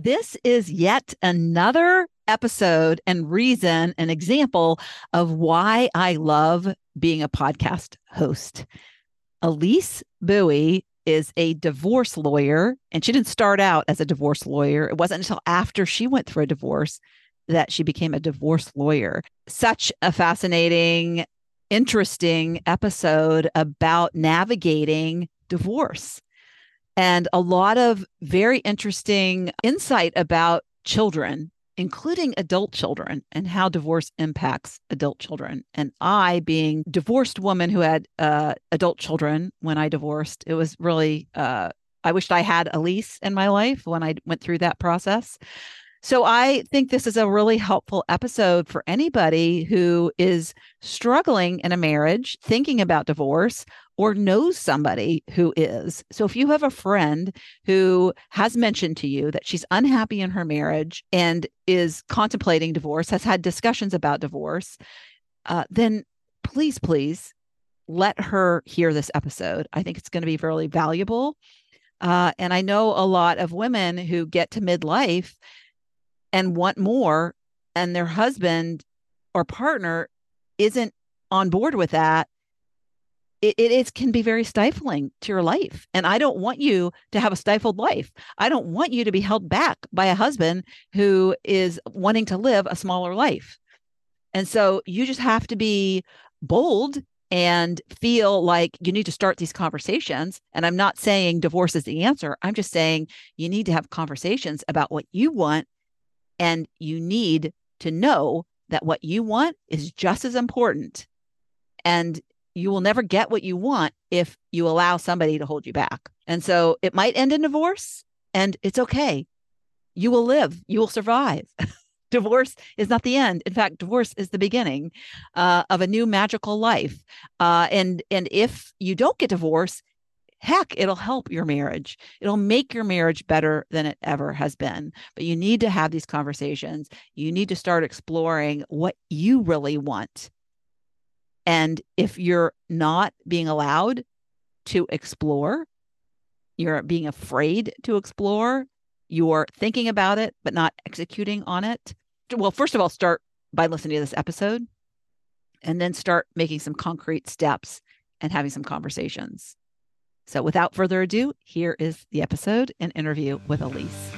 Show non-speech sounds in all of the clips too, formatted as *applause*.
This is yet another episode and reason, an example of why I love being a podcast host. Elise Buie is a divorce lawyer, and she didn't start out as a divorce lawyer. It wasn't until after she went through a divorce that she became a divorce lawyer. Such a fascinating, interesting episode about navigating divorce and a lot of very interesting insight about children, including adult children, and how divorce impacts adult children. And I, being divorced woman who had uh, adult children when I divorced, it was really. Uh, I wished I had Elise in my life when I went through that process. So I think this is a really helpful episode for anybody who is struggling in a marriage, thinking about divorce, or knows somebody who is. So if you have a friend who has mentioned to you that she's unhappy in her marriage and is contemplating divorce, has had discussions about divorce, uh, then please, please let her hear this episode. I think it's going to be really valuable. Uh, and I know a lot of women who get to midlife and want more, and their husband or partner isn't on board with that it, it is, can be very stifling to your life. And I don't want you to have a stifled life. I don't want you to be held back by a husband who is wanting to live a smaller life. And so you just have to be bold and feel like you need to start these conversations. And I'm not saying divorce is the answer. I'm just saying you need to have conversations about what you want. And you need to know that what you want is just as important. And you will never get what you want if you allow somebody to hold you back. And so it might end in divorce, and it's okay. You will live, you will survive. *laughs* divorce is not the end. In fact, divorce is the beginning uh, of a new magical life. Uh, and and if you don't get divorced, heck, it'll help your marriage. It'll make your marriage better than it ever has been. But you need to have these conversations. You need to start exploring what you really want and if you're not being allowed to explore, you're being afraid to explore, you're thinking about it, but not executing on it. Well, first of all, start by listening to this episode and then start making some concrete steps and having some conversations. So, without further ado, here is the episode and interview with Elise.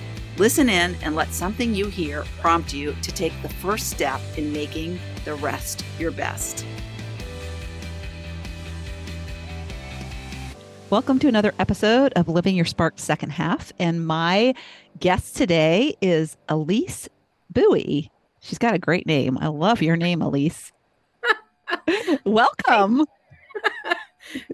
Listen in and let something you hear prompt you to take the first step in making the rest your best. Welcome to another episode of Living Your Spark Second Half. And my guest today is Elise Buie. She's got a great name. I love your name, Elise. *laughs* Welcome.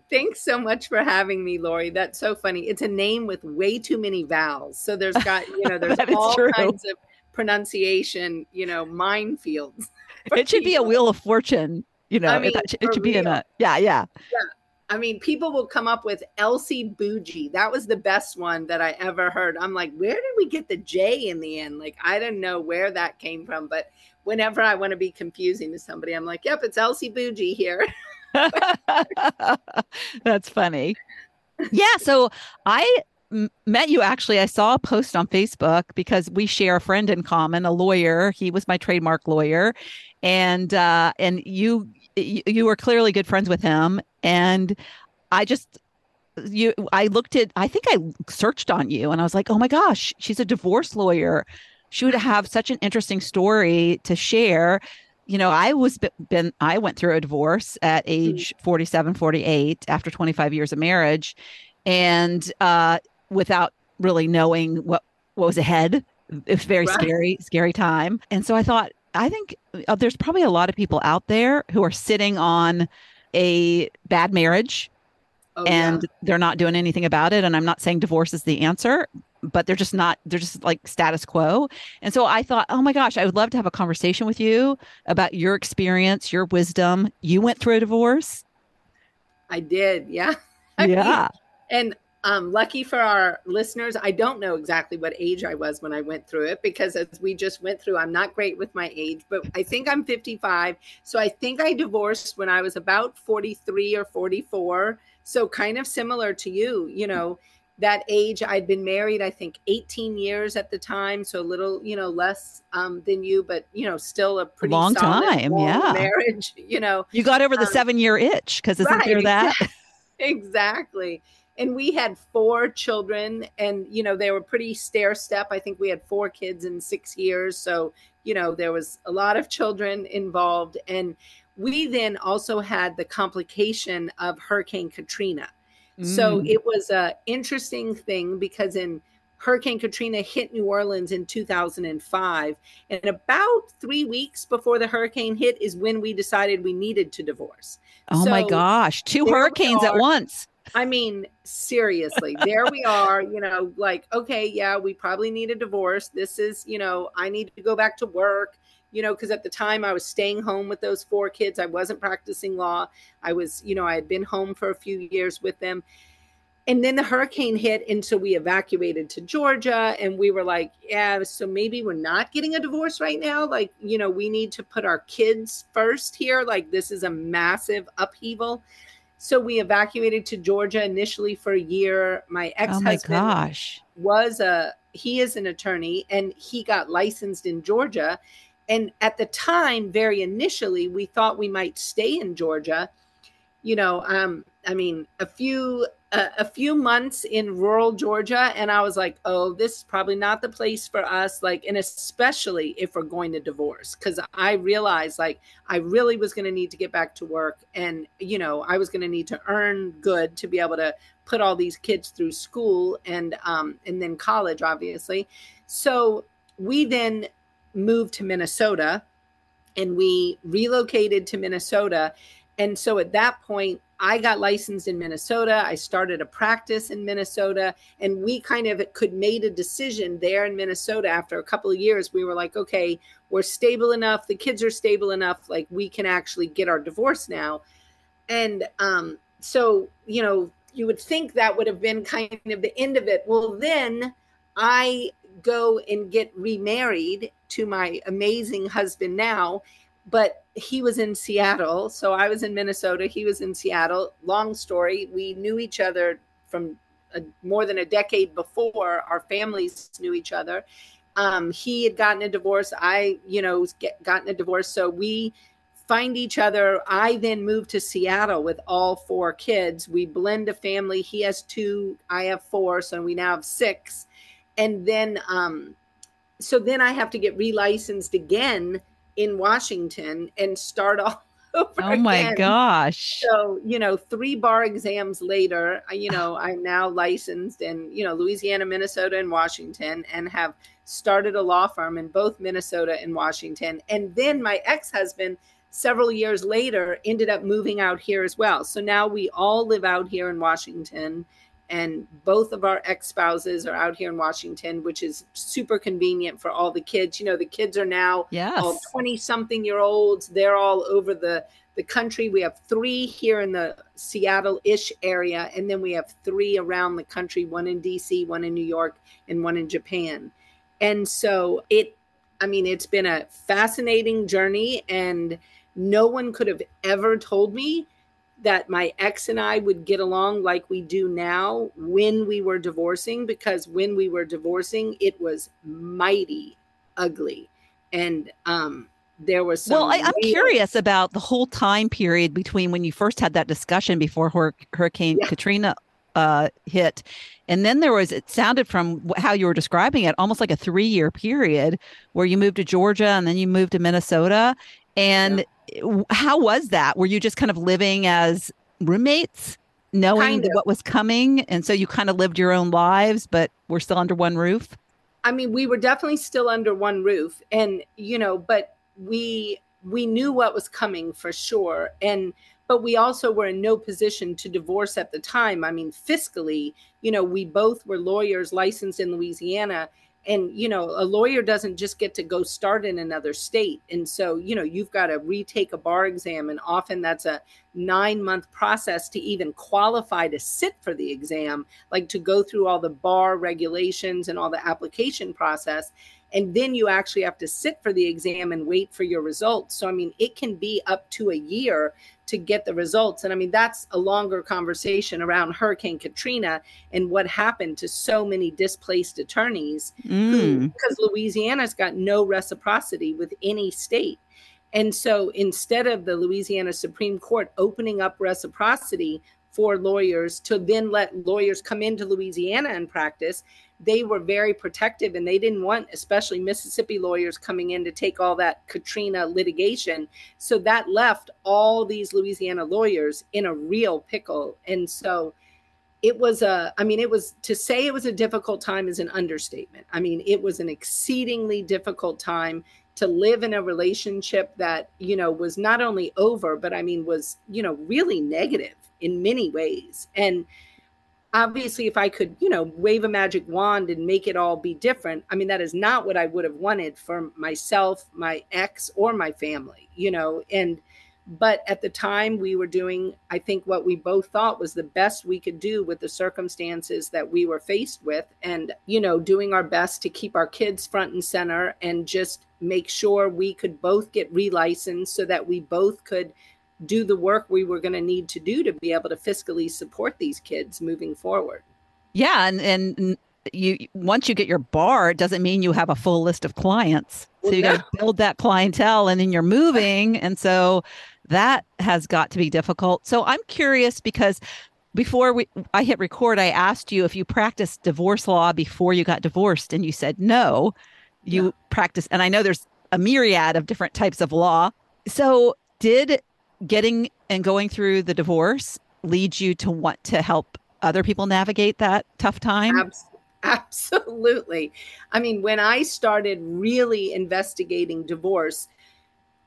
Thanks so much for having me, Lori. That's so funny. It's a name with way too many vowels. So there's got, you know, there's *laughs* all true. kinds of pronunciation, you know, minefields. *laughs* It should people. be a wheel of fortune. You know, I mean, it, it should real. be in a, yeah, yeah. Yeah. I mean, people will come up with Elsie Bougie. That was the best one that I ever heard. I'm like, where did we get the J in the end? Like, I don't know where that came from. But whenever I want to be confusing to somebody, I'm like, yep, it's Elsie Bougie here. *laughs* *laughs* That's funny. Yeah. So I met you actually. I saw a post on Facebook because we share a friend in common, a lawyer. He was my trademark lawyer, and uh, and you you were clearly good friends with him. And I just you I looked at I think I searched on you and I was like, oh my gosh, she's a divorce lawyer. She would have such an interesting story to share you know, I was been I went through a divorce at mm. age 47, 48 after 25 years of marriage and uh without really knowing what what was ahead. It's very right. scary, scary time. And so I thought I think uh, there's probably a lot of people out there who are sitting on a bad marriage oh, and yeah. they're not doing anything about it and I'm not saying divorce is the answer, but they're just not they're just like status quo. And so i thought oh my gosh i would love to have a conversation with you about your experience your wisdom. You went through a divorce. I did yeah. *laughs* Yeah. and um, lucky for our listeners, I don't know exactly what age I was when I went through it because as we just went through, I'm not great with my age, but I think I'm 55. So I think I divorced when I was about 43 or 44. So kind of similar to you, you know that age i'd been married i think 18 years at the time so a little you know less um, than you but you know still a pretty long time yeah. marriage *laughs* you know you got over the um, seven year itch because isn't right, there that? *laughs* exactly. And we had four children and you know they were pretty stair step i think we had four kids in six years so you know there was a lot of children involved and we then also had the complication of hurricane katrina so mm. it was a interesting thing because in Hurricane Katrina hit New Orleans in 2005. And about three weeks before the hurricane hit is when we decided we needed to divorce. Oh so my gosh, two hurricanes at once. I mean, seriously, there we are, you know, like, okay, yeah, we probably need a divorce. This is, you know, I need to go back to work you know, because at the time I was staying home with those four kids. I wasn't practicing law. I was, you know, I had been home for a few years with them. And then the hurricane hit, and so we evacuated to Georgia, and we were like, yeah, so maybe we're not getting a divorce right now. Like, you know, we need to put our kids first here. Like, this is a massive upheaval. So we evacuated to Georgia initially for a year. My ex-husband oh my gosh. was a he is an attorney and he got licensed in Georgia and at the time, very initially, we thought we might stay in Georgia. You know, um, I mean, a few uh, a few months in rural Georgia, and I was like, "Oh, this is probably not the place for us." Like, and especially if we're going to divorce, because I realized like I really was going to need to get back to work, and you know, I was going to need to earn good to be able to put all these kids through school and um, and then college, obviously. So we then moved to Minnesota and we relocated to Minnesota. And so at that point, I got licensed in Minnesota. I started a practice in Minnesota, and we kind of could made a decision there in Minnesota. After a couple of years, we were like, okay, we're stable enough. The kids are stable enough. Like we can actually get our divorce now. And um, so, you know, you would think that would have been kind of the end of it. Well, then I go and get remarried to my amazing husband now but he was in Seattle so I was in Minnesota he was in Seattle. Long story we knew each other from a, more than a decade before our families knew each other. Um, he had gotten a divorce I you know get, gotten a divorce so we find each other. I then moved to Seattle with all four kids. We blend a family he has two I have four so we now have six and then um, so then I have to get relicensed again in Washington and start *laughs* all over. Oh my again. gosh. So, you know, three bar exams later, you know, I'm now licensed in, you know, Louisiana, Minnesota, and Washington and have started a law firm in both Minnesota and Washington. And then my ex husband, several years later, ended up moving out here as well. So now we all live out here in Washington and both of our ex-spouses are out here in Washington, which is super convenient for all the kids. You know, the kids are now yes. all 20 something year olds. They're all over the the country. We have three here in the Seattle-ish area, and then we have three around the country, one in DC, one in New York, and one in Japan. And so it I mean, it's been a fascinating journey and no one could have ever told me that my ex and I would get along like we do now when we were divorcing, because when we were divorcing, it was mighty ugly. And um, there was well I, am curious about the whole time period between when you first had that discussion before Hur- hurricane yeah. katrina uh, hit and then there was it sounded from how you were describing it almost like a three year period where you moved to georgia and then you moved to minnesota And yeah. how was that? Were you just kind of living as roommates, knowing what was coming? And so you kind of lived your own lives, but we're still under one roof? I mean, we were definitely still under one roof. And, you know, but we we knew what was coming for sure. And but we also were in no position to divorce at the time. I mean, fiscally, you know, we both were lawyers licensed in Louisiana and you know a lawyer doesn't just get to go start in another state. And so you know you've got to retake a bar exam and often that's a 9 month process to even qualify to sit for the exam like to go through all the bar regulations and all the application process and then you actually have to sit for the exam and wait for your results. So i mean it can be up to a year to get the results. And i mean that's a longer conversation around hurricane katrina and what happened to so many displaced attorneys mm. who, because louisiana's got no reciprocity with any state. And so instead of the louisiana supreme court opening up reciprocity for lawyers to then let lawyers come into louisiana and practice they were very protective and they didn't want especially mississippi lawyers coming in to take all that katrina litigation. So that left all these louisiana lawyers in a real pickle. And so it was a i mean it was to say it was a difficult time is an understatement. I mean it was an exceedingly difficult time to live in a relationship that you know was not only over but i mean was you know really negative in many ways. And obviously if i could you know wave a magic wand and make it all be different i mean that is not what i would have wanted for myself my ex or my family you know? And but at the time we were doing i think what we both thought was the best we could do with the circumstances that we were faced with and you know doing our best to keep our kids front and center and just make sure we could both get relicensed so that we both could do the work we were going to need to do to be able to fiscally support these kids moving forward. Yeah, and and you once you get your bar, it doesn't mean you have a full list of clients. So you got to build that clientele, and then you're moving, and so that has got to be difficult. So I'm curious because before we I hit record, I asked you if you practiced divorce law before you got divorced, and you said no. You yeah. practice, and I know there's a myriad of different types of law. So did getting and going through the divorce leads you to want to help other people navigate that tough time? Absolutely. I mean, when I started really investigating divorce,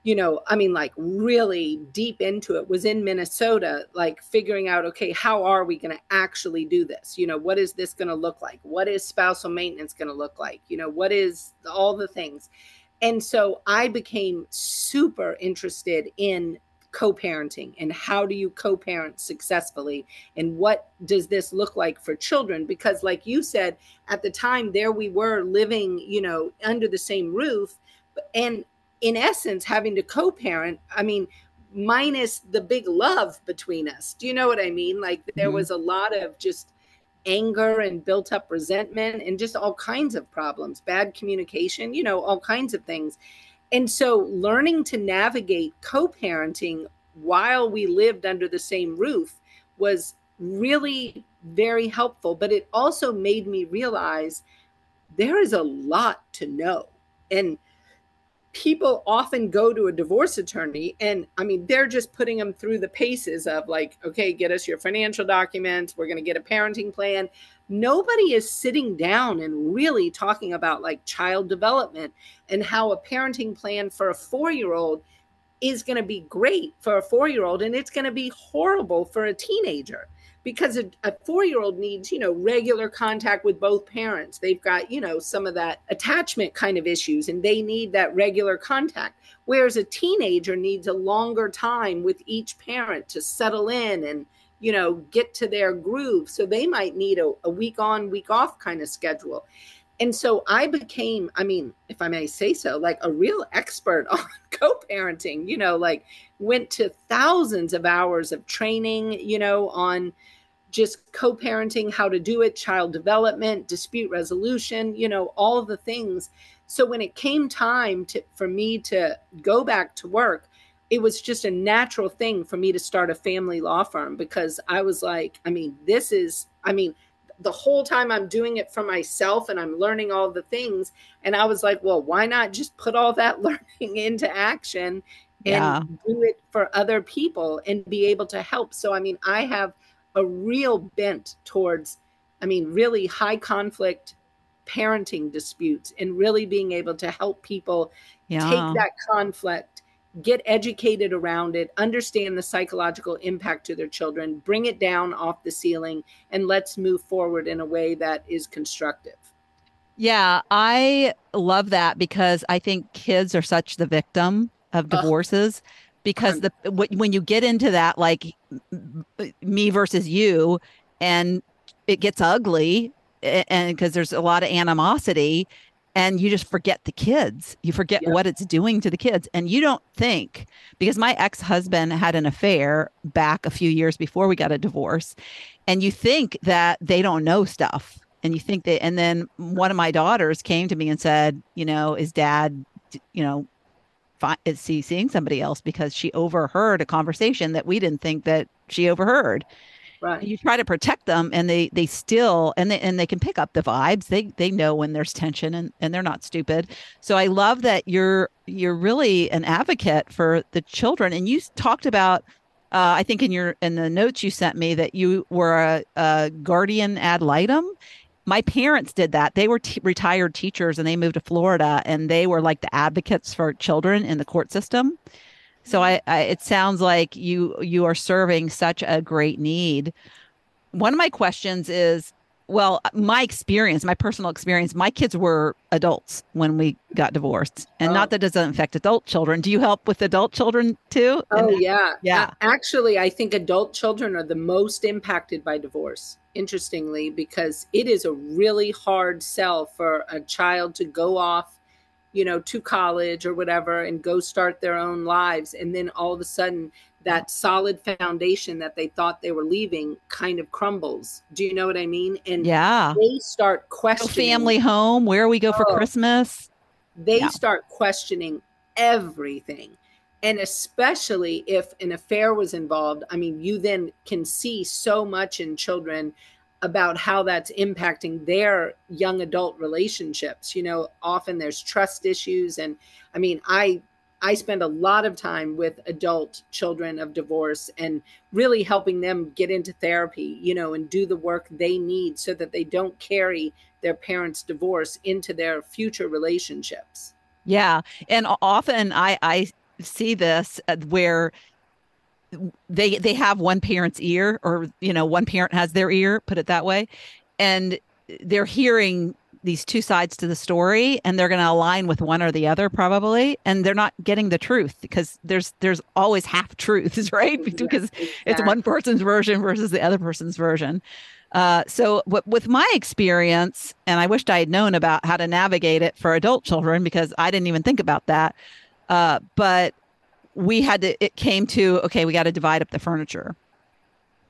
you know, I mean, like really deep into it was in Minnesota, like figuring out, okay, how are we going to actually do this? You know, what is this going to look like? What is spousal maintenance going to look like? You know, what is all the things? And so I became super interested in co-parenting and how do you co-parent successfully? And what does this look like for children? Because like you said at the time there we were living you know under the same roof and in essence having to co-parent i mean minus the big love between us. Do you know what i mean? Like there mm-hmm. was a lot of just anger and built up resentment and just all kinds of problems bad communication you know all kinds of things and so learning to navigate co parenting while we lived under the same roof was really very helpful. But it also made me realize there is a lot to know. And people often go to a divorce attorney and i mean they're just putting them through the paces of like okay get us your financial documents. We're going to get a parenting plan. Nobody is sitting down and really talking about like child development and how a parenting plan for a 4-year-old is going to be great for a 4-year-old and it's going to be horrible for a teenager because a, a four year old needs, you know, regular contact with both parents. They've got, you know, some of that attachment kind of issues and they need that regular contact. Whereas a teenager needs a longer time with each parent to settle in and, you know, get to their groove. So they might need a, a week on, week off kind of schedule. And so I became, I mean, if I may say so, like a real expert *laughs* on co parenting, you know, like went to thousands of hours of training, you know, on just co parenting, how to do it, child development, dispute resolution, you know, all the things. So when it came time to, for me to go back to work, it was just a natural thing for me to start a family law firm because I was like, I mean, this is, I mean, the whole time I'm doing it for myself and I'm learning all the things. And I was like, well, why not just put all that *laughs* learning into action yeah. and do it for other people and be able to help. So, I mean, I have a real bent towards, I mean, really high conflict parenting disputes and really being able to help people yeah. take that conflict get educated around it, understand the psychological impact to their children, bring it down off the ceiling, and let's move forward in a way that is constructive. Yeah, I love that because I think kids are such the victim of divorces. because the when you get into that like me versus you and it gets ugly and because there's a lot of animosity and you just forget the kids. You forget yeah. what it's doing to the kids. And you don't think, because my ex husband had an affair back a few years before we got a divorce, and you think that they don't know stuff. And you think that, and then one of my daughters came to me and said, you know, is dad, you know, is he seeing somebody else because she overheard a conversation that we didn't think that she overheard right you try to protect them and they they still and they and they can pick up the vibes they they know when there's tension and and they're not stupid so i love that you're you're really an advocate for the children and you talked about uh, I think in your in the notes you sent me that you were a, a guardian ad litem. My parents did that. They were t- retired teachers and they moved to Florida and they were like the advocates for children in the court system. So I, I, it sounds like you you are serving such a great need. One of my questions is, well, my experience, my personal experience, my kids were adults when we got divorced, and oh. not that it doesn't affect adult children. Do you help with adult children too? Oh and, yeah, yeah. Uh, actually, I think adult children are the most impacted by divorce. Interestingly, because it is a really hard sell for a child to go off you know, to college or whatever and go start their own lives. And then all of a sudden, that solid foundation that they thought they were leaving kind of crumbles. Do you know what I mean? And yeah, they start questioning family home, where we go for oh, Christmas. They yeah. start questioning everything. And especially if an affair was involved, I mean, you then can see so much in children about how that's impacting their young adult relationships. You know often there's trust issues and i mean i i spend a lot of time with adult children of divorce and really helping them get into therapy you know and do the work they need so that they don't carry their parents divorce into their future relationships. Yeah and often i i see this uh, where they they have one parent's ear or you know one parent has their ear put it that way. And they're hearing these two sides to the story and they're going to align with one or the other probably. And they're not getting the truth because there's there's always half truths *laughs* right? Because exactly. it's one person's version versus the other person's version. Uh, so w- with my experience and i wished i had known about how to navigate it for adult children because i didn't even think about that uh, but we had to it came to okay we got to divide up the furniture.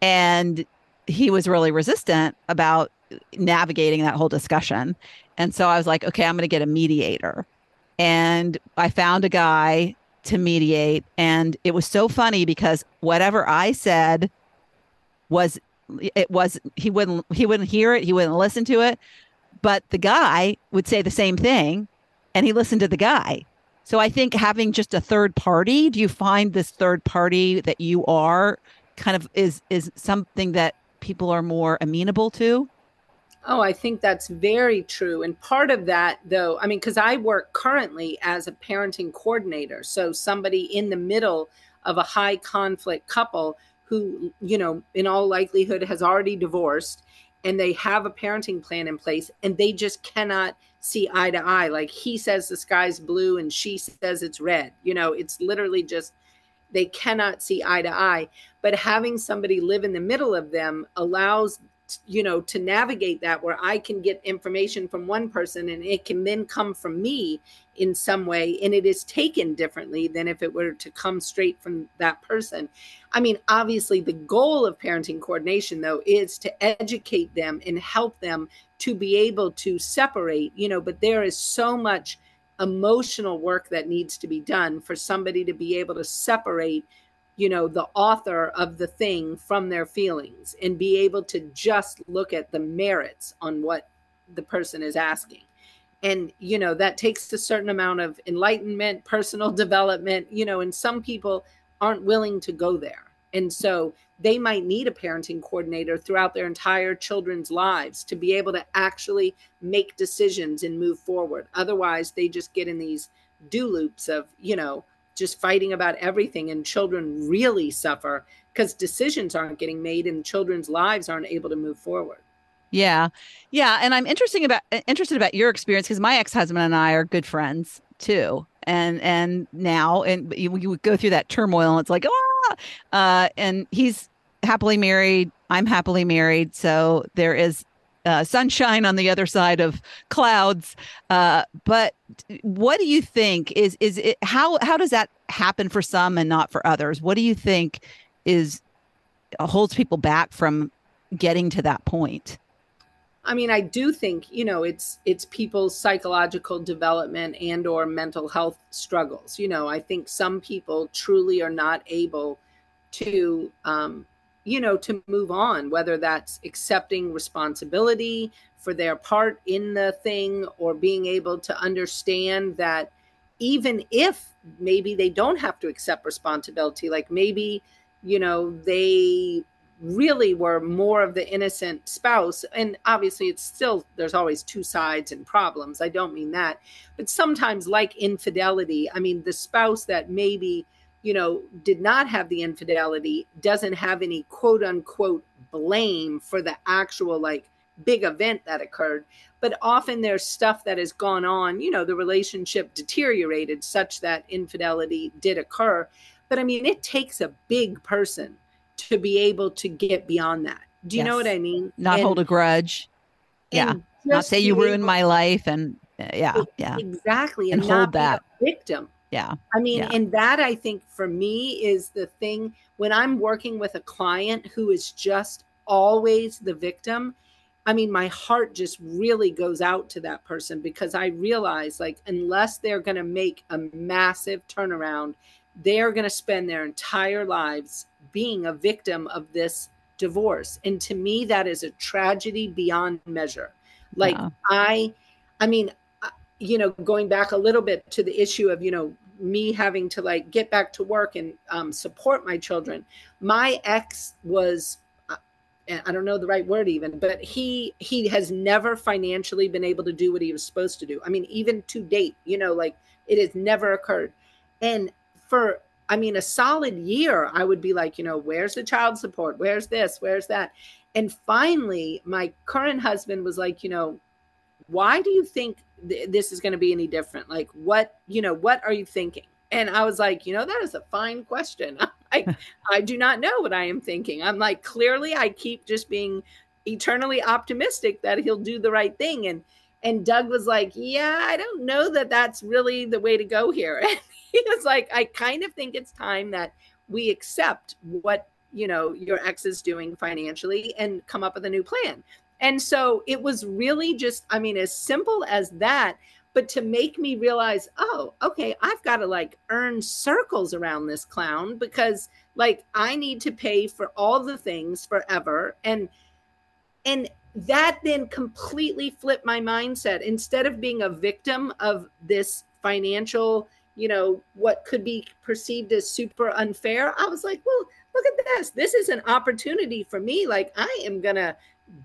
And he was really resistant about navigating that whole discussion. And so i was like okay i'm going to get a mediator. And i found a guy to mediate and it was so funny because whatever i said was it was he wouldn't he wouldn't hear it he wouldn't listen to it but the guy would say the same thing and he listened to the guy so I think having just a third party, do you find this third party that you are kind of is is something that people are more amenable to? Oh, I think that's very true. And part of that, though, I mean, because I work currently as a parenting coordinator. So somebody in the middle of a high conflict couple who, you know, in all likelihood has already divorced and they have a parenting plan in place and they just cannot see eye to eye. Like he says the sky's blue and she says it's red. You know, it's literally just they cannot see eye to eye. But having somebody live in the middle of them allows you know to navigate that where i can get information from one person and it can then come from me in some way and it is taken differently than if it were to come straight from that person i mean obviously the goal of parenting coordination though is to educate them and help them to be able to separate you know but there is so much emotional work that needs to be done for somebody to be able to separate you know the author of the thing from their feelings and be able to just look at the merits on what the person is asking. And you know that takes a certain amount of enlightenment personal *laughs* development you know and some people aren't willing to go there. And so they might need a parenting coordinator throughout their entire children's lives to be able to actually make decisions and move forward otherwise they just get in these do loops of you know just fighting about everything and children really suffer because decisions aren't getting made and children's lives aren't able to move forward yeah. Yeah. And I'm interesting about interested about your experience because my ex-husband and I are good friends too. And and now and you, you would go through that turmoil and it's like, ah uh, and he's happily married. I'm happily married. So there is uh, sunshine on the other side of clouds. Uh, but what do you think is is it how how does that happen for some and not for others? What do you think is holds people back from getting to that point? I mean, I do think, you know, it's it's people's psychological development and or mental health struggles. You know, I think some people truly are not able to um, you know, to move on, whether that's accepting responsibility for their part in the thing or being able to understand that even if maybe they don't have to accept responsibility, like maybe, you know, they really were more of the innocent spouse. And obviously it's still there's always two sides and problems. I don't mean that. But sometimes like infidelity i mean the spouse that maybe you know did not have the infidelity doesn't have any quote unquote blame for the actual like big event that occurred. But often there's stuff that has gone on you know the relationship deteriorated such that infidelity did occur. But i mean it takes a big person to be able to get beyond that. Do you yes. know what I mean? Not and, hold a grudge. Yeah. Not say you ruined my life and uh, yeah, yeah. Exactly. And, and hold that victim. Yeah. I mean, yeah. and that I think for me is the thing when I'm working with a client who is just always the victim. I mean, my heart just really goes out to that person because I realize, like, unless they're going to make a massive turnaround, they're going to spend their entire lives being a victim of this divorce. And to me that is a tragedy beyond measure. Like yeah. i i mean uh, you know going back a little bit to the issue of you know me having to like get back to work and um, support my children my ex was uh, i don't know the right word even but he he has never financially been able to do what he was supposed to do. I mean even to date you know like it has never occurred. And for I mean, a solid year, I would be like, you know, where's the child support? Where's this? Where's that? And finally, my current husband was like, you know, why do you think th- this is going to be any different? Like, what, you know, what are you thinking? And I was like, you know, that is a fine question. *laughs* I, I do not know what I am thinking. I'm like, clearly, I keep just being eternally optimistic that he'll do the right thing. And and Doug was like, yeah, I don't know that that's really the way to go here. *laughs* And he was like, I kind of think it's time that we accept what you know your ex is doing financially and come up with a new plan. And so it was really just, I mean, as simple as that, but to make me realize, oh, okay, I've got to like earn circles around this clown because like I need to pay for all the things forever. And and that then completely flipped my mindset. Instead of being a victim of this financial you know, what could be perceived as super unfair. I was like, well, look at this. This is an opportunity for me. Like, I am going to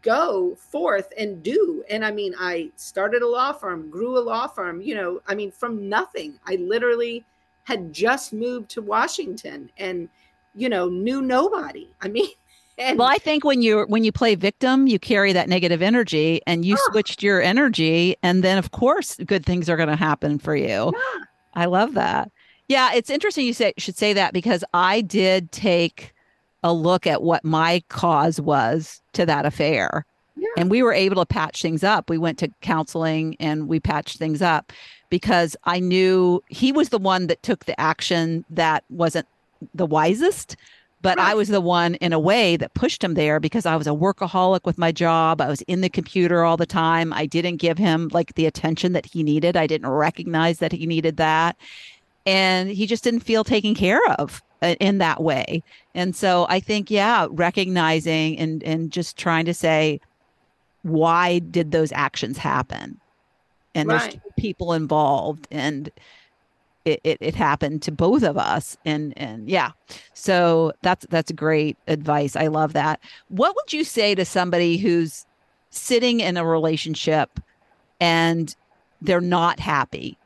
go forth and do. And I mean, I started a law firm, grew a law firm, you know, I mean, from nothing. I literally had just moved to Washington and, you know, knew nobody. I mean, and, well, I think when you when you play victim, you carry that negative energy, and you oh, switched your energy, and then of course, good things are going to happen for you. Yeah. I love that. Yeah, it's interesting you say should say that because I did take a look at what my cause was to that affair. Yeah. And we were able to patch things up. We went to counseling and we patched things up because I knew he was the one that took the action that wasn't the wisest, but right. I was the one in a way that pushed him there because I was a workaholic with my job. I was in the computer all the time. I didn't give him like the attention that he needed. I didn't recognize that he needed that. And he just didn't feel taken care of uh, in that way. And so I think, yeah, recognizing and, and just trying to say, why did those actions happen? and Right. there's people involved and it, it, it happened to both of us and and yeah. So that's that's great advice. I love that. What would you say to somebody who's sitting in a relationship and they're not happy?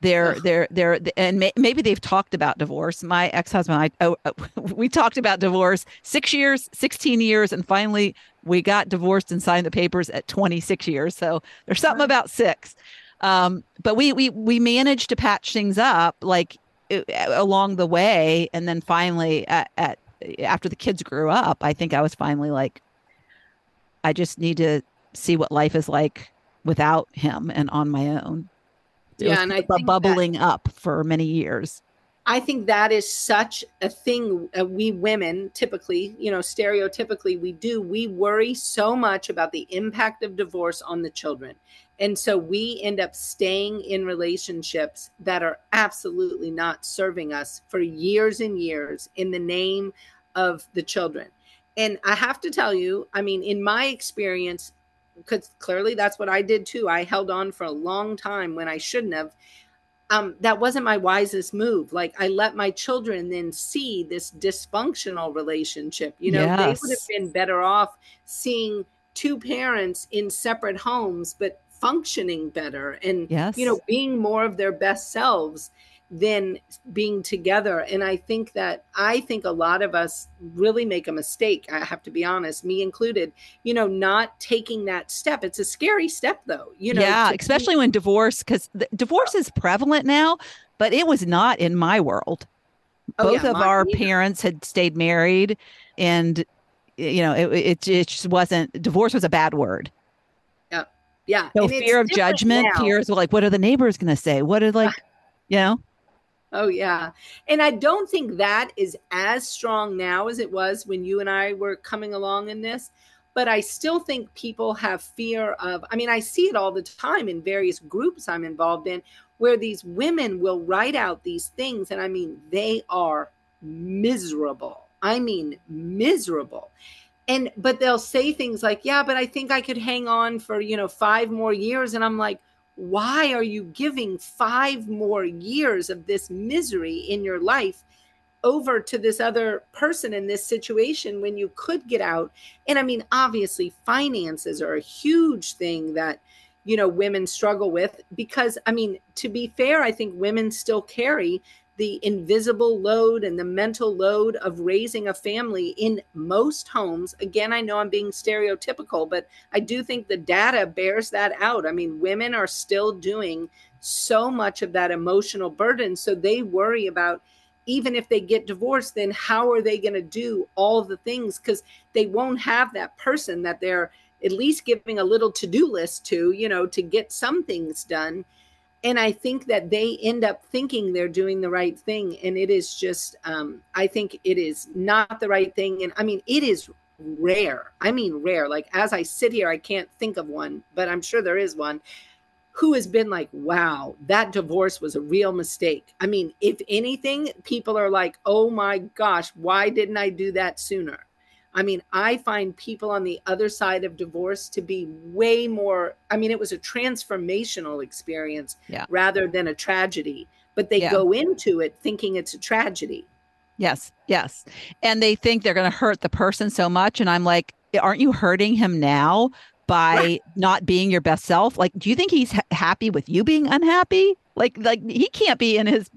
They're Ugh. they're they're and may, maybe they've talked about divorce. My ex-husband I oh, uh, *laughs* we talked about divorce 6 years 16 years and finally we got divorced and signed the papers at 26 years. So there's something about 6 um but we we we managed to patch things up like along the way and then finally at, at after the kids grew up i think i was finally like i just need to see what life is like without him and on my own it Yeah, and I bu- think that- bubbling up for many years I think that is such a thing uh, we women typically, you know, stereotypically we do. We worry so much about the impact of divorce on the children. And so we end up staying in relationships that are absolutely not serving us for years and years in the name of the children. And I have to tell you, I mean, in my experience, because clearly that's what I did too. I held on for a long time when I shouldn't have um, that wasn't my wisest move. Like I let my children then see this dysfunctional relationship. You know, they would have been better off seeing two parents in separate homes, but functioning better and yes you know being more of their best selves than being together. And i think that i think a lot of us really make a mistake i have to be honest me included you know not taking that step. It's a scary step though you know yeah especially when divorce because divorce is prevalent now but it was not in my world. Oh, both yeah, of our either. parents had stayed married and you know it, it, it just wasn't divorce was a bad word yeah so and fear of judgment now. fears like what are the neighbors going to say what are like *sighs* you know Oh yeah. And I don't think that is as strong now as it was when you and I were coming along in this, but I still think people have fear of I mean I see it all the time in various groups I'm involved in where these women will write out these things and I mean they are miserable. I mean miserable. And but they'll say things like, "Yeah, but I think I could hang on for, you know, 5 more years." And I'm like, why are you giving five more years of this misery in your life over to this other person in this situation when you could get out and i mean obviously finances are a huge thing that you know women struggle with because i mean to be fair i think women still carry the invisible load and the mental load of raising a family in most homes again i know i'm being stereotypical but I do think the data bears that out. I mean, women are still doing so much of that emotional burden. So they worry about even if they get divorced, then how are they going to do all the things? Because they won't have that person that they're at least giving a little to do list to, you know, to get some things done. And I think that they end up thinking they're doing the right thing. And it is just, um, I think it is not the right thing. And I mean, it is rare. I mean, rare. Like as I sit here, I can't think of one, but I'm sure there is one who has been like, wow, that divorce was a real mistake. I mean, if anything, people are like, oh my gosh, why didn't I do that sooner? I mean, I find people on the other side of divorce to be way more. I mean, it was a transformational experience Yeah. rather than a tragedy, but they Yeah. go into it thinking it's a tragedy. Yes, yes. And they think they're going to hurt the person so much. And I'm like, aren't you hurting him now by Right. not being your best self? Like, do you think he's ha- happy with you being unhappy? Like, like he can't be in his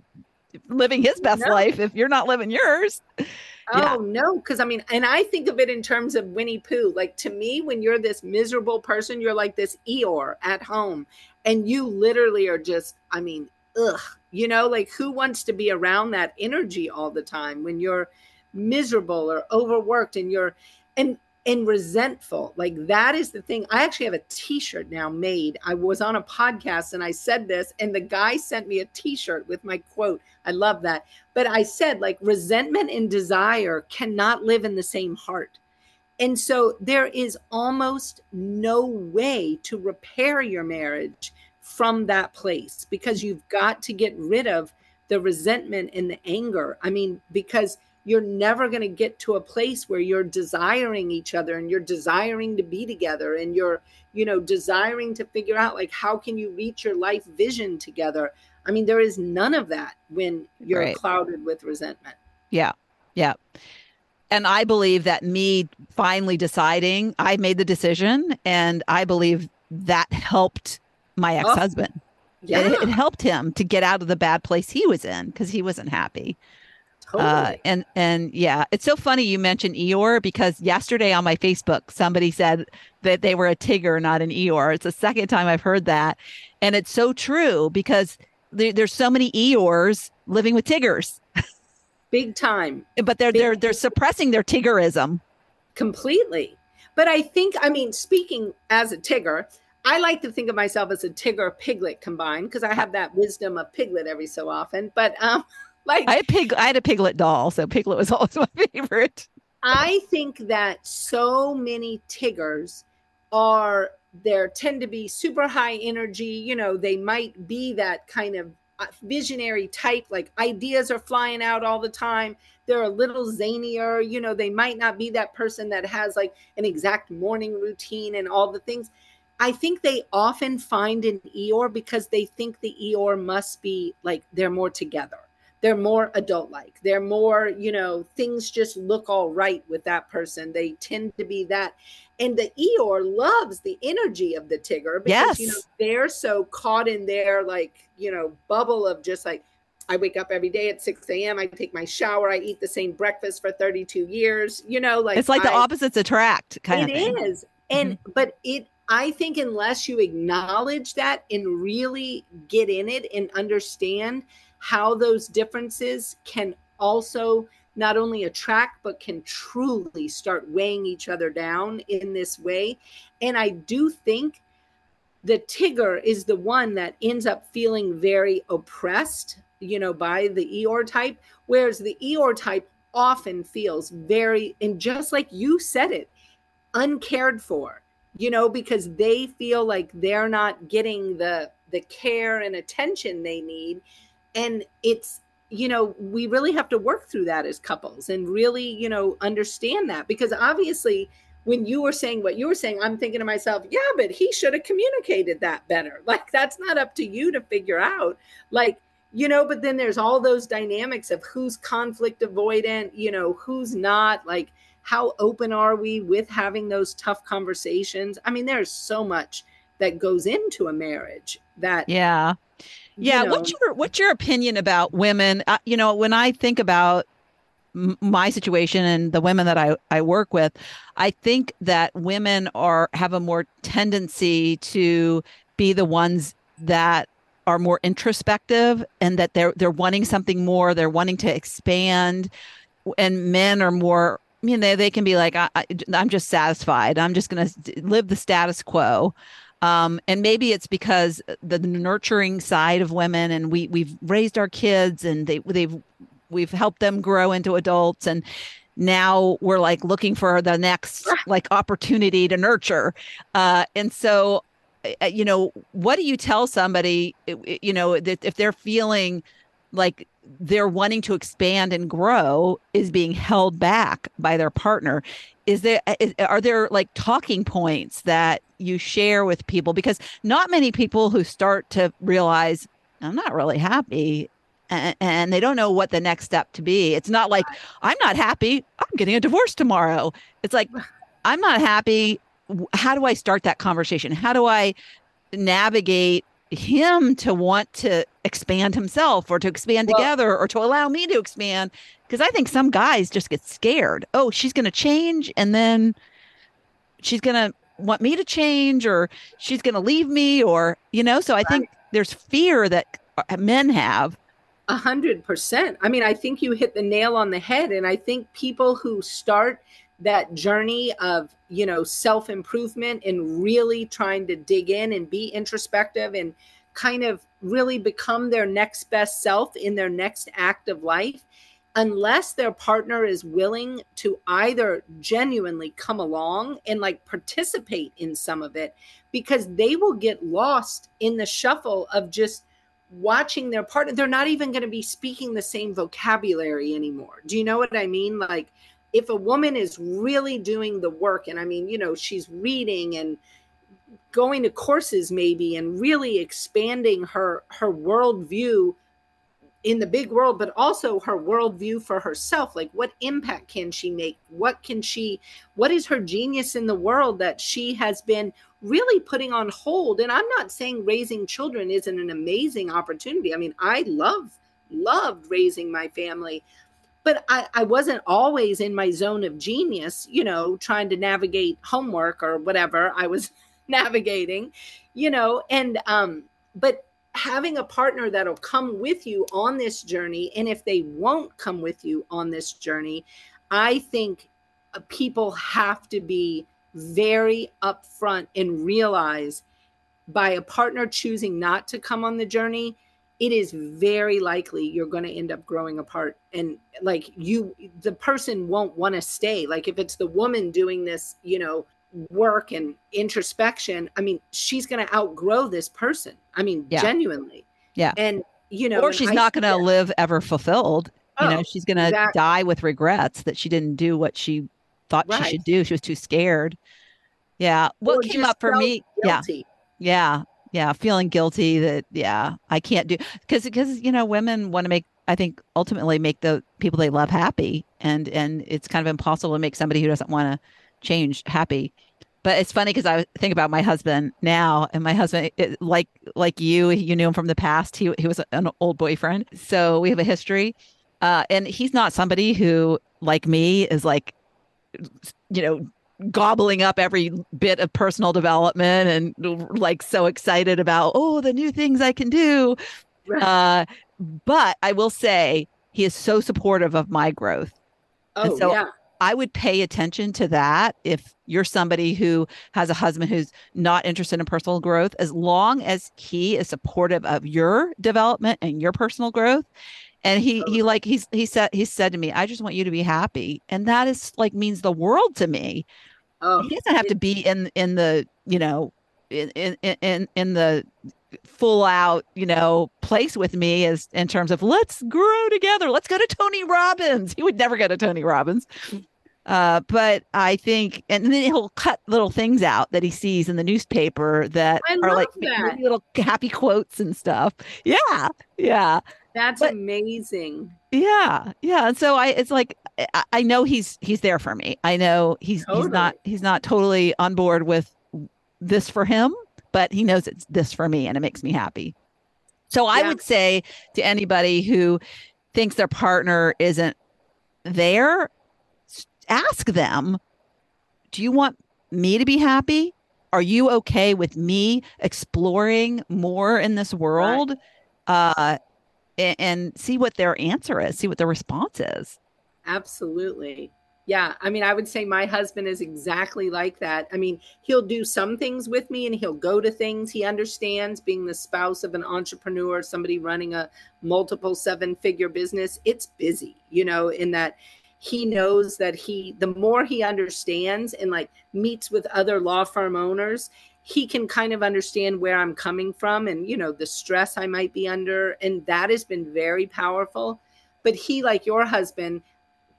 living his best No. life if you're not living yours. Yeah. Oh no, because I mean, and I think of it in terms of Winnie Pooh. Like to me, when you're this miserable person, you're like this Eeyore at home, and you literally are just, I mean, ugh, you know, like who wants to be around that energy all the time when you're miserable or overworked and you're and and resentful. Like that is the thing. I actually have a t-shirt now made. I was on a podcast and I said this, and the guy sent me a t-shirt with my quote. I love that. But I said, like, resentment and desire cannot live in the same heart. And so there is almost no way to repair your marriage from that place because you've got to get rid of the resentment and the anger. I mean, because you're never going to get to a place where you're desiring each other and you're desiring to be together and you're you know desiring to figure out like how can you reach your life vision together i mean there is none of that when you're right. clouded with resentment yeah yeah and i believe that me finally deciding i made the decision and i believe that helped my oh, ex-husband oh, yeah. it, it helped him to get out of the bad place he was in because he wasn't happy uh, totally. Uh, and and yeah, it's so funny you mentioned Eeyore because yesterday on my Facebook somebody said that they were a Tigger, not an Eeyore. It's the second time I've heard that, and it's so true because there, there's so many Eeyores living with Tiggers. Big time. But they're Big they're they're suppressing their Tiggerism completely. But I think I mean speaking as a Tigger, I like to think of myself as a Tigger Piglet combined because I have that wisdom of Piglet every so often. But um *laughs* like I had pig I had a piglet doll, so piglet was *laughs* always my favorite. I think that so many Tiggers are there tend to be super high energy, you know, they might be that kind of uh, visionary type like ideas are flying out all the time they're a little zanier you know they might not be that person that has like an exact morning routine and all the things. I think they often find an eeyore because they think the eeyore must be like they're more together. They're more adult like they're more you know things just look all right with that person. They tend to be that and the eeyore loves the energy of the tigger because yes. you know they're so caught in their like you know bubble of just like I wake up every day at 6 a.m. I take my shower. I eat the same breakfast for 32 years. You know, like it's like I, the opposites attract kind it of. It is. And, mm-hmm. but it, I think unless you acknowledge that and really get in it and understand how those differences can also not only attract but can truly start weighing each other down in this way. And i do think the tigger is the one that ends up feeling very oppressed you know by the eeyore type whereas the eeyore type often feels very and just like you said it uncared for you know because they feel like they're not getting the the care and attention they need. And it's you know we really have to work through that as couples and really you know understand that because obviously when you were saying what you were saying i'm thinking to myself yeah but he should have communicated that better. *laughs* Like that's not up to you to figure out. Like you know but then there's all those dynamics of who's conflict avoidant you know who's not like how open are we with having those tough conversations? I mean there's so much that goes into a marriage that yeah yeah. You know, what's your what's your opinion about women? Uh, you know, when I think about m- my situation and the women that I, I work with, I think that women are have a more tendency to be the ones that are more introspective and that they're they're wanting something more, they're wanting to expand, and men are more you know they can be like I, I, i'm just satisfied i'm just going to live the status quo um, and maybe it's because the nurturing side of women, and we we've raised our kids, and they they've we've helped them grow into adults, and now we're like looking for the next like opportunity to nurture. Uh, and so, uh, you know, what do you tell somebody, you know, that if they're feeling like they're wanting to expand and grow is being held back by their partner is there is, are there like talking points that you share with people because not many people who start to realize i'm not really happy and, and they don't know what the next step to be. It's not like i'm not happy i'm getting a divorce tomorrow. It's like i'm not happy how do i start that conversation? How do i navigate him to want to expand himself or to expand well, together or to allow me to expand? Because I think some guys just get scared. Oh, she's going to change and then she's going to want me to change or she's going to leave me or you know, so I right. think there's fear that uh, men have a hundred percent. I mean, I think you hit the nail on the head. And I think people who start that journey of you know self improvement and really trying to dig in and be introspective and kind of really become their next best self in their next act of life unless their partner is willing to either genuinely come along and like participate in some of it because they will get lost in the shuffle of just watching their partner they're not even going to be speaking the same vocabulary anymore. Do you know what i mean? Like if a woman is really doing the work and i mean you know she's reading and going to courses maybe and really expanding her her worldview in the big world but also her worldview for herself like what impact can she make? What can she what is her genius in the world that she has been really putting on hold? And i'm not saying raising children isn't an amazing opportunity. I mean i love loved raising my family but I, I wasn't always in my zone of genius you know trying to navigate homework or whatever i was *laughs* navigating, you know, and um, but having a partner that'll come with you on this journey, and if they won't come with you on this journey, I think uh, people have to be very upfront and realize by a partner choosing not to come on the journey it is very likely you're going to end up growing apart and like you the person won't want to stay. Like if it's the woman doing this you know work and introspection, I mean, she's going to outgrow this person. I mean, yeah. genuinely. Yeah. And, you know, or she's I not going to live ever fulfilled. Oh, you know, oh, she's going to exactly. die with regrets that she didn't do what she thought right. she should do. She was too scared. Yeah. What or came up for me? Guilty. Yeah. Yeah. Yeah. Feeling guilty that, yeah, I can't do because, because, you know, women want to make, I think ultimately make the people they love happy. And, and it's kind of impossible to make somebody who doesn't want to change happy but it's funny because I think about my husband now, and my husband, it, like like you, you knew him from the past. He he was an old boyfriend, so we have a history. Uh, and he's not somebody who, like me, is like, you know, gobbling up every bit of personal development and like so excited about oh the new things I can do. Right. Uh, but I will say he is so supportive of my growth. Oh and so yeah. I would pay attention to that if you're somebody who has a husband who's not interested in personal growth, as long as he is supportive of your development and your personal growth. And he he like he's he said he said to me, I just want you to be happy. And that is like means the world to me. Oh, he doesn't have to be in in the, you know, in in in in the full out, you know, place with me as in terms of let's grow together. Let's go to Tony Robbins. He would never go to Tony Robbins. Uh, but I think, and then he'll cut little things out that he sees in the newspaper that I are like that. little happy quotes and stuff. Yeah, yeah. That's but, amazing. Yeah, yeah. And so I, it's like I, I, know he's he's there for me. I know he's totally. he's not he's not totally on board with this for him, but he knows it's this for me, and it makes me happy. So I would say to anybody who thinks their partner isn't there ask them, do you want me to be happy? Are you okay with me exploring more in this world? Right. Uh, and, and see what their answer is, see what their response is. Absolutely. Yeah, I mean, I would say my husband is exactly like that. I mean, he'll do some things with me and he'll go to things he understands being the spouse of an entrepreneur, somebody running a multiple seven figure business. It's busy, you know, in that he knows that he the more he understands and like meets with other law firm owners he can kind of understand where i'm coming from and you know the stress i might be under and that has been very powerful. But he like your husband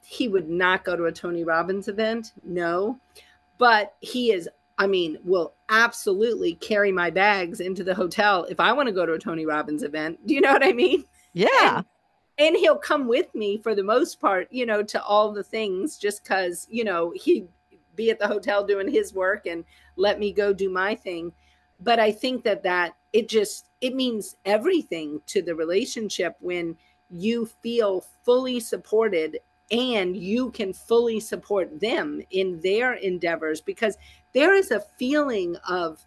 he would not go to a tony robbins event no. But he is i mean will absolutely carry my bags into the hotel if i want to go to a tony robbins event do you know what i mean? Yeah. And and he'll come with me for the most part you know to all the things just because you know he'd be at the hotel doing his work and let me go do my thing. But i think that that it just it means everything to the relationship when you feel fully supported and you can fully support them in their endeavors because there is a feeling of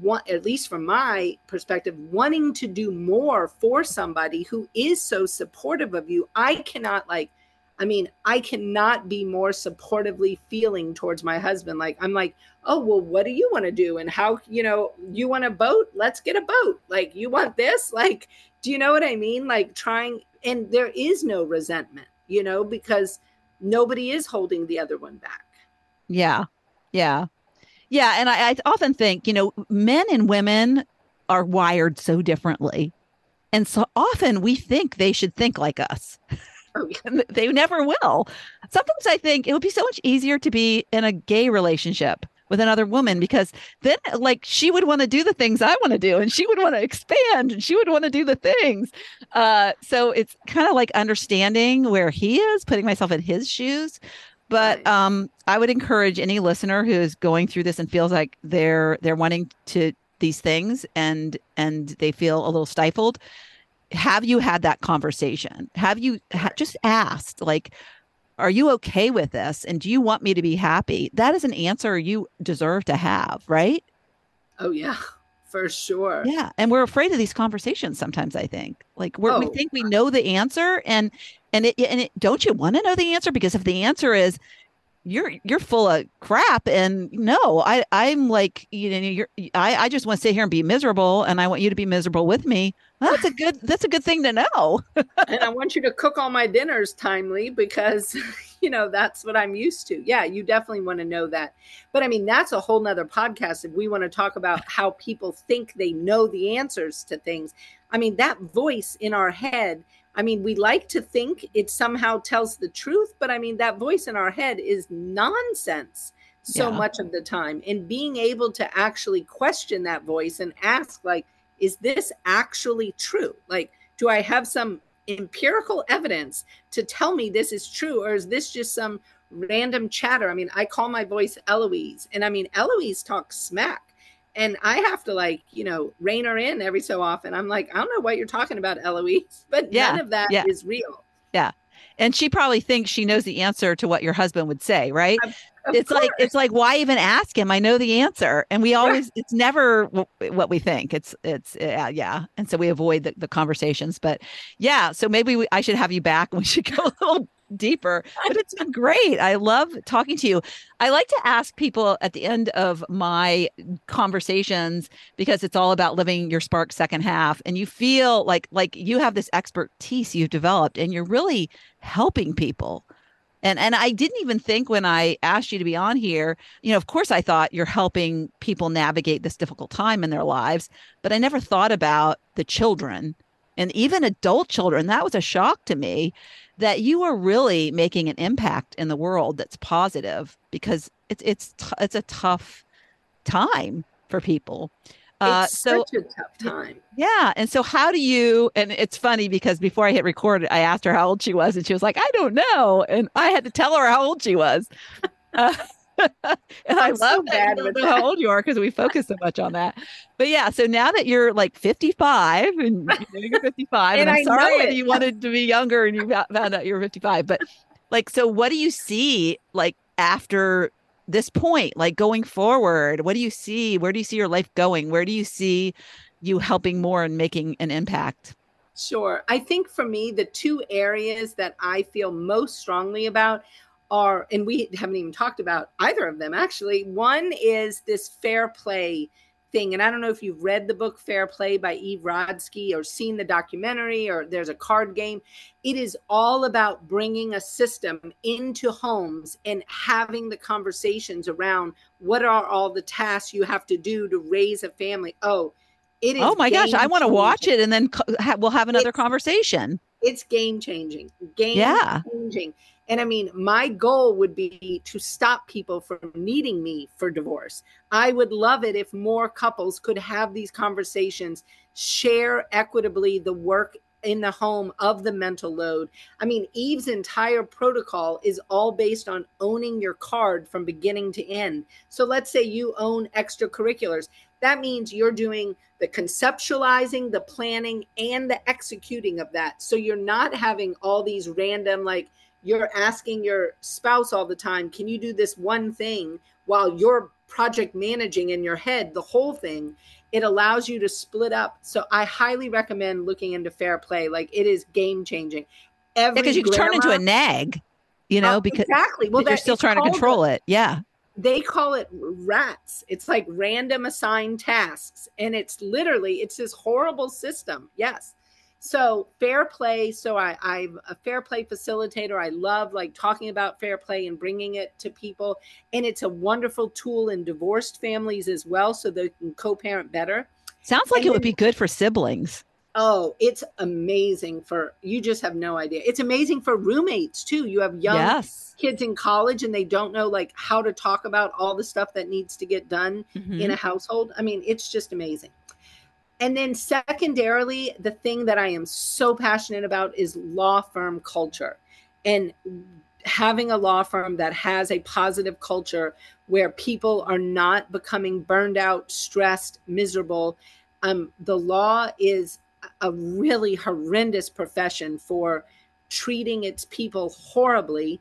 want at least from my perspective wanting to do more for somebody who is so supportive of you i cannot like i mean i cannot be more supportively feeling towards my husband. Like i'm like oh well what do you want to do? And how you know you want a boat? Let's get a boat. Like you want this? *laughs* Like do you know what i mean? Like trying and there is no resentment you know because nobody is holding the other one back. Yeah. Yeah yeah. And I, I often think, you know, men and women are wired so differently. And so often we think they should think like us. Oh, *laughs* they never will. Sometimes I think it would be so much easier to be in a gay relationship with another woman because then like she would want to do the things I want to do and she would want to expand and she would want to do the things. Uh, so it's kind of like understanding where he is, putting myself in his shoes. But um, I would encourage any listener who is going through this and feels like they're they're wanting to these things and and they feel a little stifled. Have you had that conversation? Have you ha- just asked like, are you okay with this? And do you want me to be happy? That is an answer you deserve to have right? Oh yeah for sure. Yeah and we're afraid of these conversations sometimes i think. Like we oh. we think we know the answer and and it and it, don't you want to know the answer? Because if the answer is you're you're full of crap and no i i'm like you know you're i i just want to sit here and be miserable and i want you to be miserable with me. Well, that's a good that's a good thing to know. And i want you to cook all my dinners timely because *laughs* you know that's what i'm used to yeah you definitely want to know that but i mean that's a whole nother podcast if we want to talk about how people think they know the answers to things i mean that voice in our head I mean, we like to think it somehow tells the truth, but I mean, that voice in our head is nonsense so yeah. much of the time. And being able to actually question that voice and ask, like, is this actually true? Like, do I have some empirical evidence to tell me this is true, or is this just some random chatter? I mean, I call my voice Eloise, and I mean, Eloise talks smack and I have to like, you know, rein her in every so often. I'm like, I don't know what you're talking about, Eloise, but yeah, none of that yeah. is real. Yeah. And she probably thinks she knows the answer to what your husband would say, right? Of, of it's course. like it's like why even ask him? I know the answer, and we always it's never what we think. It's it's uh, yeah, yeah, and so we avoid the, the conversations. But yeah, so maybe we, I should have you back, and *laughs* we should go a little deeper. *laughs* But it's been great. I love talking to you. I like to ask people at the end of my conversations because it's all about living your spark second half and you feel like like you have this expertise you've developed and you're really helping people. And and I didn't even think when I asked you to be on here, you know, of course I thought you're helping people navigate this difficult time in their lives, but I never thought about the children and even adult children. That was a shock to me that you are really making an impact in the world that's positive because it's it's t- it's a tough time for people. Uh, it's so, such a tough time. Yeah. And so, how do you? And it's funny because before I hit record, I asked her how old she was, and she was like, "I don't know," and I had to tell her how old she was. *laughs* Uh, *laughs* and I'm I love so that you know how old you are because we focus so much on that. But yeah, so now that you're like 55 and you *laughs* you're 55, and, and I'm I sorry that you wanted to be younger and you found out you were 55, but like, so what do you see like after this point, like going forward? What do you see? Where do you see your life going? Where do you see you helping more and making an impact? Sure. I think for me, the two areas that I feel most strongly about are, and we haven't even talked about either of them actually. One is this fair play thing. And I don't know if you've read the book Fair Play by Eve Rodsky or seen the documentary or there's a card game. It is all about bringing a system into homes and having the conversations around what are all the tasks you have to do to raise a family. Oh, it is. Oh my gosh, I want to watch it and then we'll have another it's, conversation. It's game changing. Game yeah. changing. And I mean, my goal would be to stop people from needing me for divorce. I would love it if more couples could have these conversations, share equitably the work in the home of the mental load. I mean, Eve's entire protocol is all based on owning your card from beginning to end. So let's say you own extracurriculars. That means you're doing the conceptualizing, the planning, and the executing of that. So you're not having all these random, like, you're asking your spouse all the time, can you do this one thing while you're project managing in your head the whole thing? It allows you to split up. So I highly recommend looking into fair play. Like it is game changing. Because yeah, you can turn into a nag, you know, uh, because exactly. Well, you're still trying to control it. Yeah. They call it rats. It's like random assigned tasks. And it's literally, it's this horrible system. Yes so fair play so I, i'm a fair play facilitator i love like talking about fair play and bringing it to people and it's a wonderful tool in divorced families as well so they can co-parent better sounds like and it then, would be good for siblings Oh, it's amazing for you just have no idea. It's amazing for roommates too. You have young yes. kids in college and they don't know like how to talk about all the stuff that needs to get done Mhm. in a household. I mean, it's just amazing. And then secondarily, the thing that I am so passionate about is law firm culture. And having a law firm that has a positive culture where people are not becoming burned out, stressed, miserable. Um, the law is a really horrendous profession for treating its people horribly.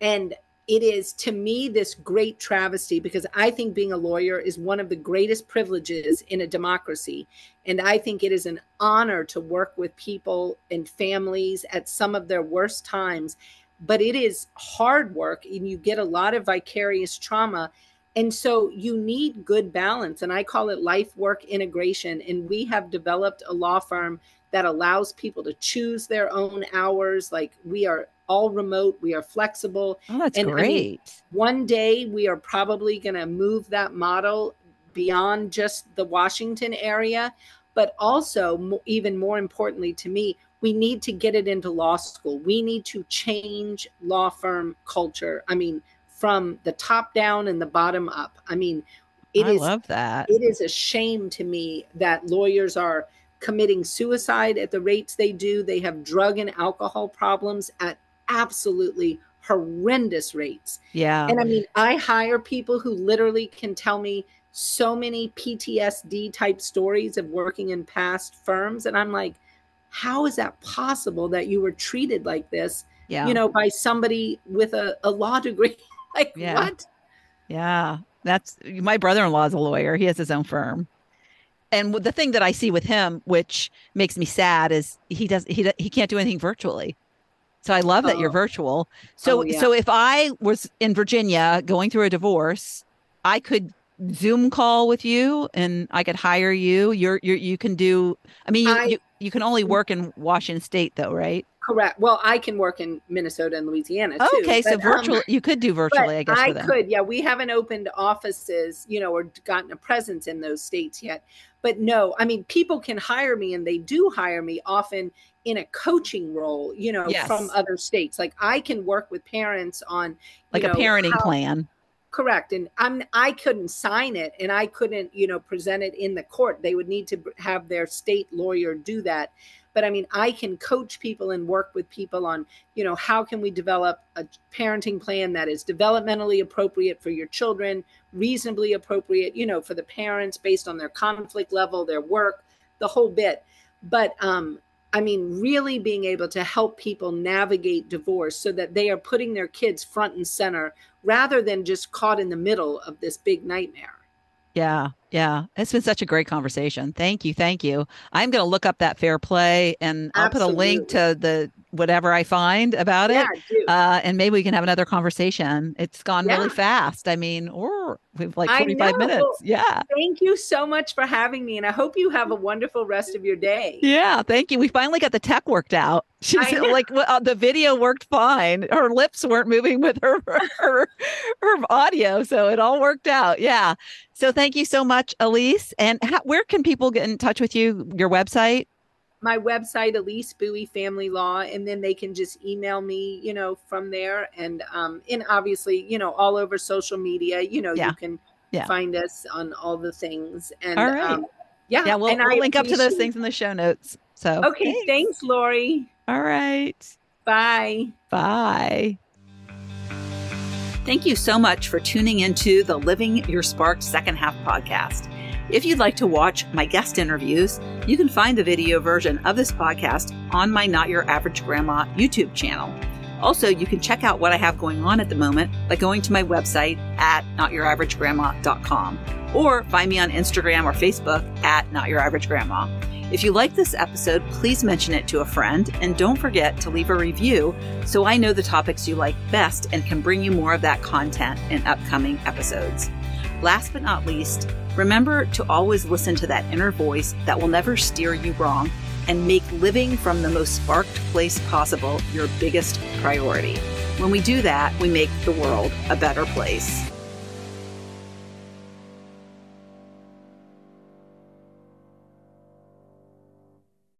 And it is to me this great travesty because I think being a lawyer is one of the greatest privileges in a democracy. And I think it is an honor to work with people and families at some of their worst times. But it is hard work and you get a lot of vicarious trauma. And so you need good balance. And I call it life work integration. And we have developed a law firm that allows people to choose their own hours. Like we are all remote, we are flexible. Oh, that's And I mean, great. One day we are probably going to move that model beyond just the Washington area, but also, even more importantly to me, we need to get it into law school. We need to change law firm culture. I mean, from the top down and the bottom up. I mean, it I is love that. it is a shame to me that lawyers are committing suicide at the rates they do. They have drug and alcohol problems at absolutely horrendous rates. yeah. And I mean, I hire people who literally can tell me so many PTSD type stories of working in past firms. And I'm like, how is that possible that you were treated like this, yeah. you know, by somebody with a, a law degree? *laughs* like, Yeah. what? Yeah, that's my brother-in-law is a lawyer. He has his own firm. And the thing that I see with him, which makes me sad, is he does he he can't do anything virtually. So I love that you're Oh. virtual. So Oh, yeah. so if I was in Virginia going through a divorce, I could Zoom call with you and I could hire you. You're you you can do. I mean, you, I- you you can only mm. work in Washington State though, right? Correct. Well, I can work in Minnesota and Louisiana too. okay, so but, um, virtual you could do virtually, I guess. I could. Yeah, we haven't opened offices, you know, or gotten a presence in those states yet. But no, I mean, people can hire me, and they do hire me often in a coaching role, you know, Yes. from other states. Like I can work with parents on like a parenting how- plan. correct and i'm i couldn't sign it and i couldn't you know present it in the court they would need to have their state lawyer do that but i mean i can coach people and work with people on you know how can we develop a parenting plan that is developmentally appropriate for your children reasonably appropriate you know for the parents based on their conflict level their work the whole bit but um I mean, really being able to help people navigate divorce so that they are putting their kids front and center rather than just caught in the middle of this big nightmare. Yeah, yeah. It's been such a great conversation. Thank you, thank you. I'm going to look up that fair play and I'll put a link to the whatever I find about Yeah, it. Uh, and maybe we can have another conversation. It's gone really fast. I mean, or we've like I 45 minutes. Yeah. Thank you so much for having me. And I hope you have a wonderful rest of your day. Yeah. Thank you. We finally got the tech worked out. *laughs* She's like, well, uh, the video worked fine. Her lips weren't moving with her, *laughs* her, her audio. So it all worked out. Yeah. So thank you so much, Elise. And how, where can people get in touch with you? Your website? My website, Elise Buie Family Law, and then they can just email me, you know, from there. And um, and obviously, you know, all over social media, you know, Yeah. you can Yeah. find us on all the things. And All right. um, yeah, Yeah, we'll, and we'll link up to those things in the show notes. So Okay, thanks, Lori. All right. Bye. Bye. Thank you so much for tuning into the Living Your Spark Second Half podcast. If you'd like to watch my guest interviews, you can find the video version of this podcast on my Not Your Average Grandma YouTube channel. Also, you can check out what I have going on at the moment by going to my website at notyouraveragegrandma.com or find me on Instagram or Facebook at Not Your Average Grandma. If you like this episode, please mention it to a friend and don't forget to leave a review so I know the topics you like best and can bring you more of that content in upcoming episodes. Last but not least, remember to always listen to that inner voice that will never steer you wrong and make living from the most sparked place possible your biggest priority. When we do that, we make the world a better place.